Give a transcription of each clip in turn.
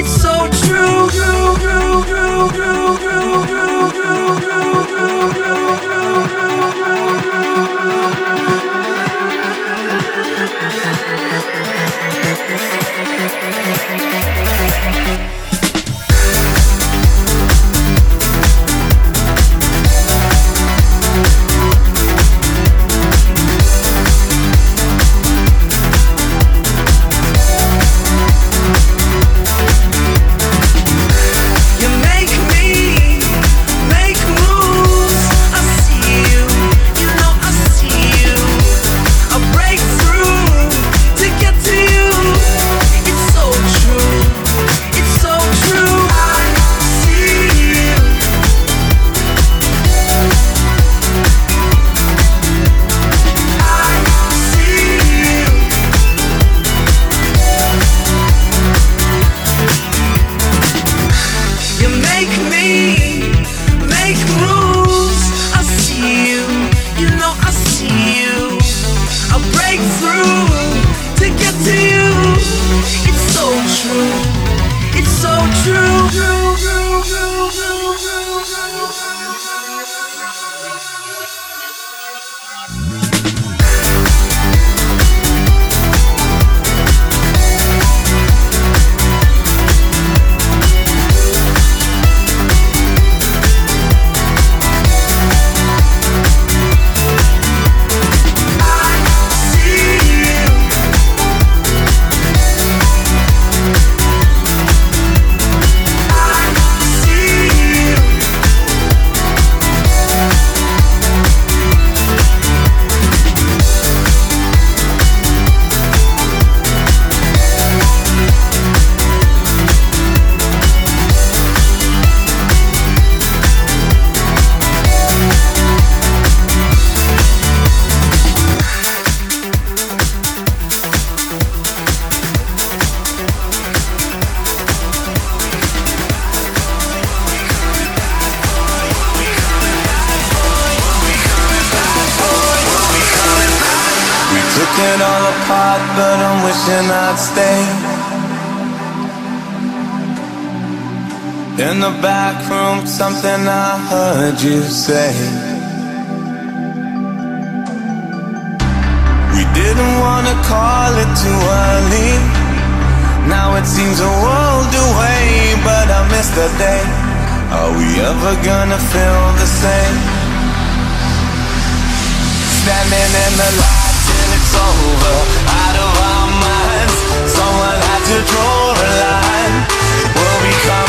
It's so heard you say. We didn't wanna call it too early. Now it seems a world away But I miss the day. Are we ever gonna feel the same? Standing in the light till it's over Out of our minds Someone had to draw a line. We'll we come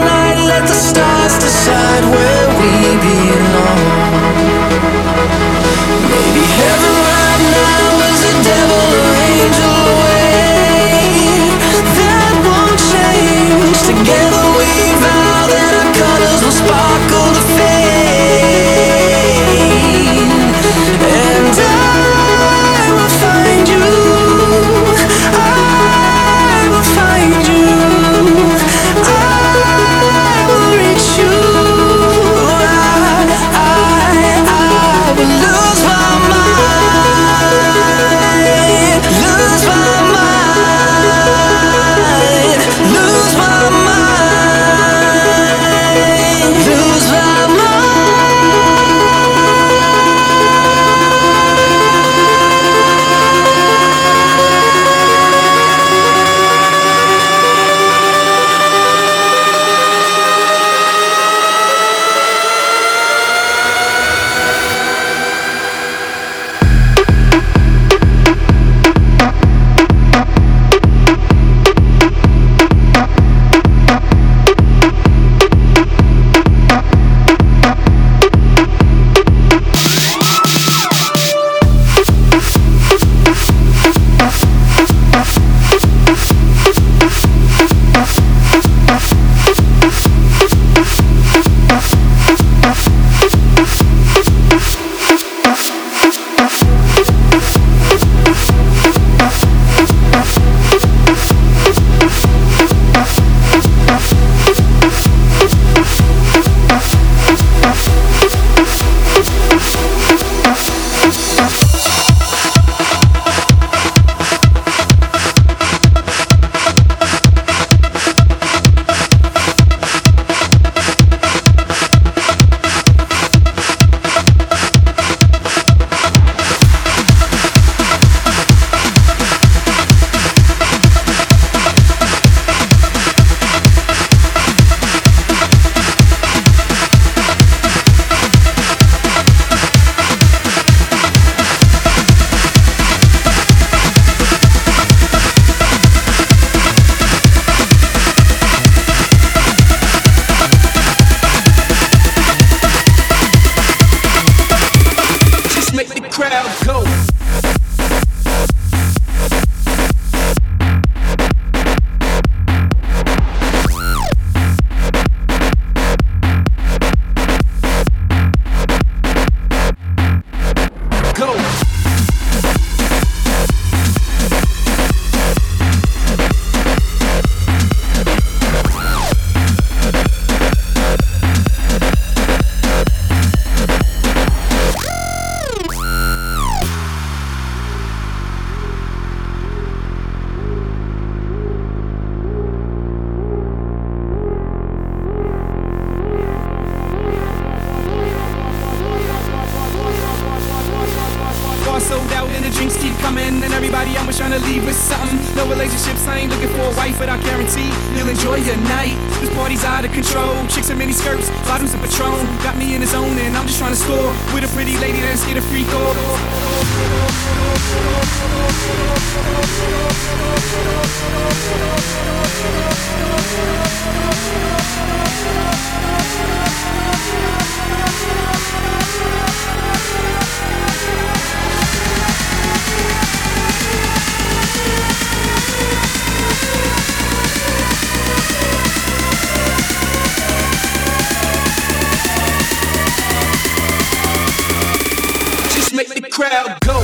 let the stars decide where we belong. Maybe heaven right now a devil or angel away. That won't change together. something. No relationships, I ain't looking for a wife, but I guarantee you'll enjoy your night. This party's out of control. Chicks in mini skirts, bottoms of Patron. Got me in his own, and I'm just trying to score with a pretty lady that's get a free goal. out, go.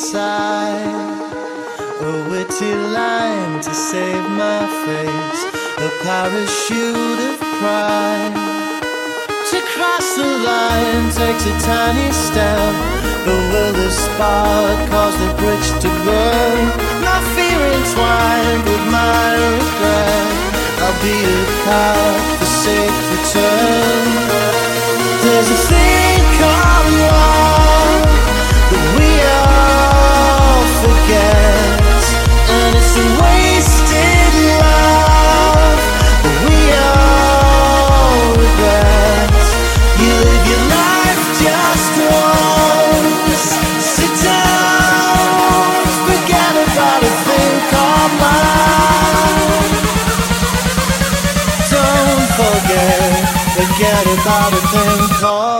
Oh, a witty line to save my face, a parachute of pride. To cross the line takes a tiny step, but will the spark cause the bridge to burn? My fear entwined with my regret. I'll be a card for safe return. There's a thing called love forget. About a thing called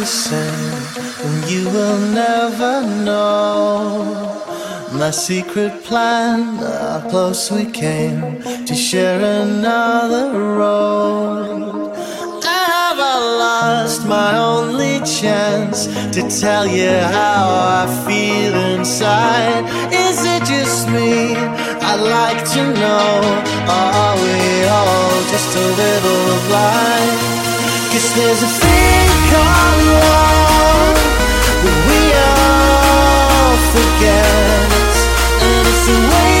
the same, and you will never know my secret plan. How close we came to share another road. Have I lost my only chance to tell you how I feel inside? Is it just me? I'd like to know. Are we all just a little blind? Cause there's a thing forget. And it's a wasted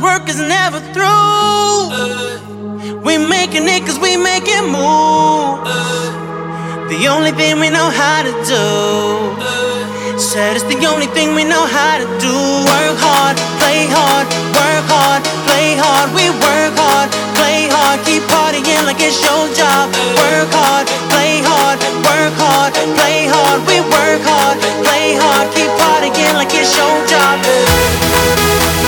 work is never through. We making it cause we making move. The only thing we know how to do. Said it's the only thing we know how to do. Work hard, play hard, work hard, play hard. We work hard, play hard, keep partying like it's your job. Work hard, play hard, work hard, play hard. We work hard, play hard, keep partying like it's your job.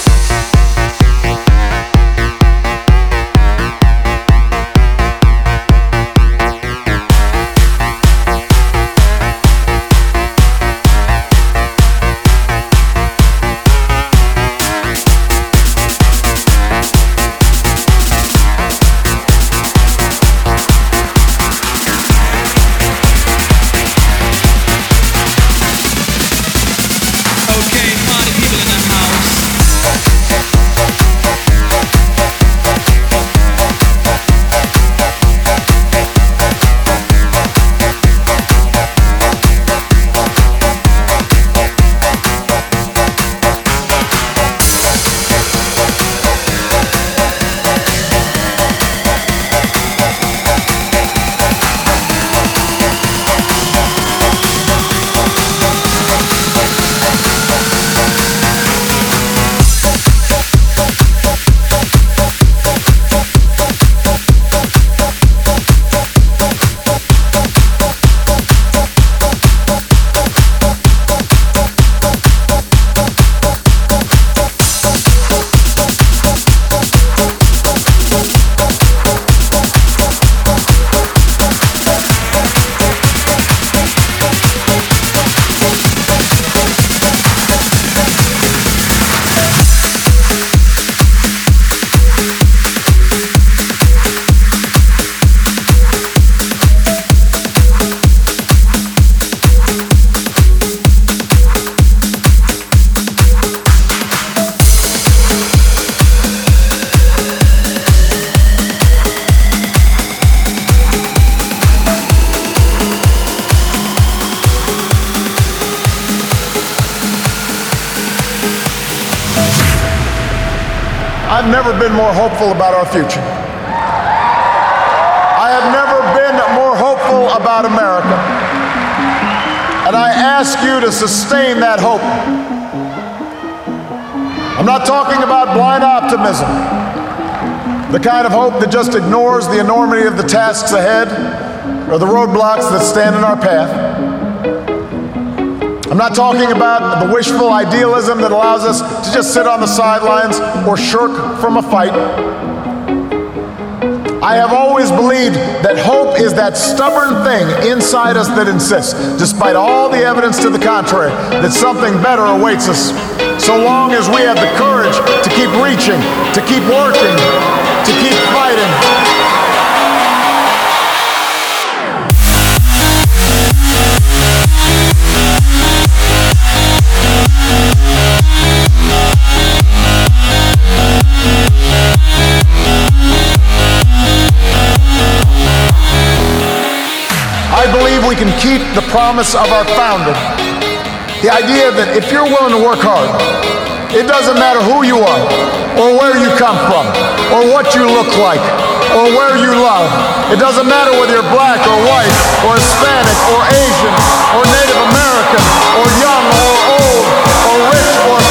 Hopeful about our future. I have never been more hopeful about America. And I ask you to sustain that hope. I'm not talking about blind optimism, the kind of hope that just ignores the enormity of the tasks ahead or the roadblocks that stand in our path. I'm not talking about the wishful idealism that allows us to just sit on the sidelines or shirk from a fight. I have always believed that hope is that stubborn thing inside us that insists, despite all the evidence to the contrary, that something better awaits us. So long as we have the courage to keep reaching, to keep working, to keep fighting. We can keep the promise of our founder. The idea that if you're willing to work hard, it doesn't matter who you are, or where you come from, or what you look like, or where you love. It doesn't matter whether you're black or white, or Hispanic, or Asian, or Native American, or young or old, or rich or